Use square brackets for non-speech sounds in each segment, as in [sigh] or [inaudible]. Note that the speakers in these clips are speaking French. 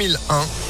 2001.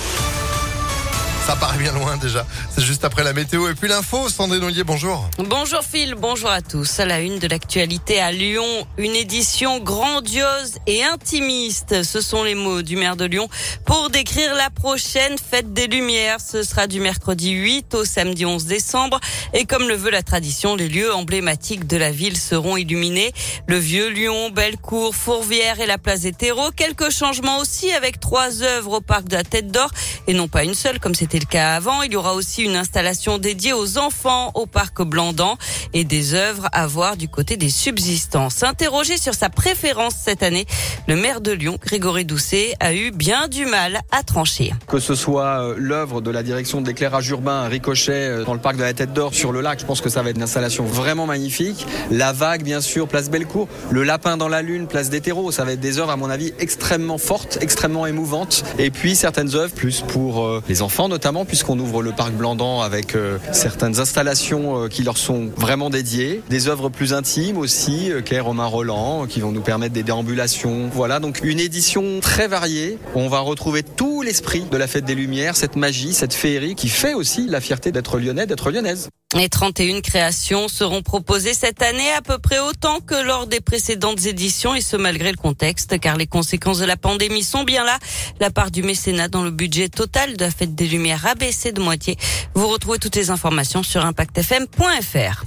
Ça paraît bien loin déjà. C'est juste après la météo et puis l'info. Sandrine Ollier, bonjour. Bonjour Phil, bonjour à tous. À la une de l'actualité à Lyon, une édition grandiose et intimiste. Ce sont les mots du maire de Lyon pour décrire la prochaine fête des Lumières. Ce sera du mercredi 8 au samedi 11 décembre. Et comme le veut la tradition, les lieux emblématiques de la ville seront illuminés. Le vieux Lyon, Bellecour, Fourvière et la place des terreaux. Quelques changements aussi avec trois œuvres au parc de la Tête d'Or et non pas une seule comme c'était le cas avant. Il y aura aussi une installation dédiée aux enfants au parc Blandan et des œuvres à voir du côté des subsistances. Interrogé sur sa préférence cette année, le maire de Lyon, Grégory Doucet, a eu bien du mal à trancher. Que ce soit euh, l'œuvre de la direction de l'éclairage urbain, Ricochet, euh, dans le parc de la Tête d'Or, sur le lac, je pense que ça va être une installation vraiment magnifique. La vague, bien sûr, place Bellecour. Le lapin dans la lune, place des. Ça va être des œuvres, à mon avis, extrêmement fortes, extrêmement émouvantes. Et puis, certaines œuvres plus pour euh, les enfants, notamment, puisqu'on ouvre le parc Blandan avec certaines installations qui leur sont vraiment dédiées. Des œuvres plus intimes aussi, qu'est Romain Roland, qui vont nous permettre des déambulations. Voilà, donc une édition très variée. On va retrouver tout l'esprit de la fête des Lumières, cette magie, cette féerie qui fait aussi la fierté d'être lyonnais, d'être lyonnaise. Les 31 créations seront proposées cette année à peu près autant que lors des précédentes éditions et ce malgré le contexte car les conséquences de la pandémie sont bien là. La part du mécénat dans le budget total de la fête des Lumières a baissé de moitié. Vous retrouvez toutes les informations sur impactfm.fr.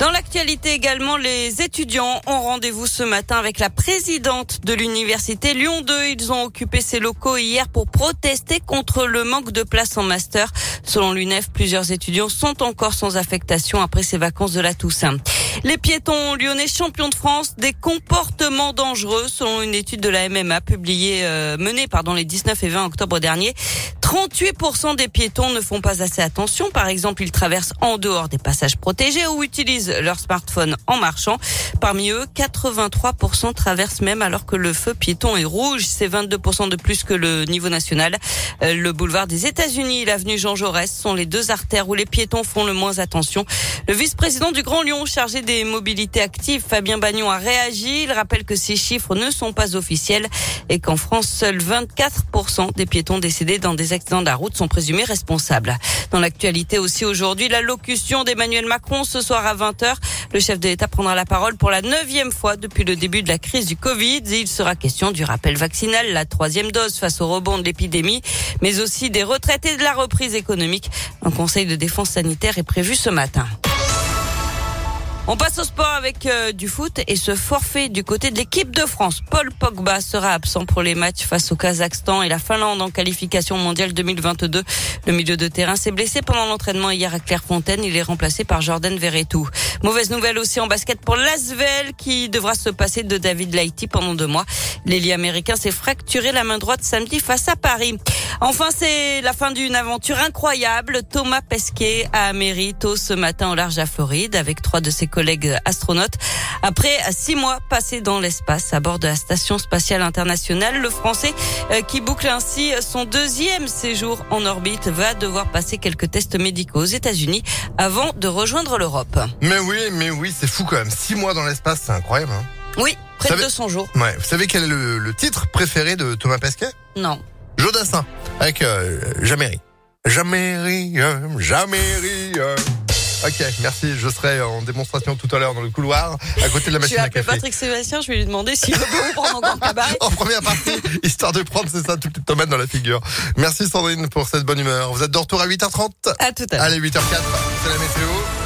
Dans l'actualité également, les étudiants ont rendez-vous ce matin avec la présidente de l'université Lyon 2. Ils ont occupé ces locaux hier pour protester contre le manque de place en master. Selon l'UNEF, plusieurs étudiants sont encore sans affectation après ces vacances de la Toussaint. Les piétons lyonnais champions de France des comportements dangereux selon une étude de la MMA publiée euh, menée pardon les 19 et 20 octobre dernier. 38% des piétons ne font pas assez attention. Par exemple, ils traversent en dehors des passages protégés ou utilisent leur smartphone en marchant. Parmi eux, 83% traversent même alors que le feu piéton est rouge. C'est 22% de plus que le niveau national. Euh, le boulevard des États-Unis et l'avenue Jean Jaurès sont les deux artères où les piétons font le moins attention. Le vice-président du Grand Lyon chargé des mobilités actives, Fabien Bagnon, a réagi. Il rappelle que ces chiffres ne sont pas officiels et qu'en France, seuls 24% des piétons décédés dans des accidents de la route sont présumés responsables. Dans l'actualité aussi aujourd'hui, la locution d'Emmanuel Macron ce soir à 20h. Le chef de l'État prendra la parole pour la neuvième fois depuis le début de la crise du Covid. Il sera question du rappel vaccinal, la troisième dose face au rebond de l'épidémie, mais aussi des retraites et de la reprise économique. Un conseil de défense sanitaire est prévu ce matin. On passe au sport avec euh, du foot et ce forfait du côté de l'équipe de France. Paul Pogba sera absent pour les matchs face au Kazakhstan et la Finlande en qualification mondiale 2022. Le milieu de terrain s'est blessé pendant l'entraînement hier à Clairefontaine. Il est remplacé par Jordan Verretou. Mauvaise nouvelle aussi en basket pour Lasvel qui devra se passer de David Laïti pendant deux mois. L'ailier américain s'est fracturé la main droite samedi face à Paris. Enfin, c'est la fin d'une aventure incroyable. Thomas Pesquet a mérito ce matin au large à Floride avec trois de ses collègues astronautes. Après six mois passés dans l'espace à bord de la station spatiale internationale, le Français euh, qui boucle ainsi son deuxième séjour en orbite va devoir passer quelques tests médicaux aux États-Unis avant de rejoindre l'Europe. Mais oui, mais oui, c'est fou quand même. Six mois dans l'espace, c'est incroyable. Hein oui, près de 200 jours. Ouais. Vous savez quel est le, le titre préféré de Thomas Pesquet? Non. Jodassin avec euh, Jamais Jamais rien, jamais rien. Ok, merci. Je serai en démonstration tout à l'heure dans le couloir, à côté de la machine à café. Patrick Sébastien, je vais lui demander s'il veut vous prendre encore cabaret. [laughs] en première partie, histoire de prendre, c'est ça, toutes les tomates dans la figure. Merci Sandrine pour cette bonne humeur. Vous êtes de retour à 8h30 À tout à l'heure. Allez, 8h04, c'est la météo.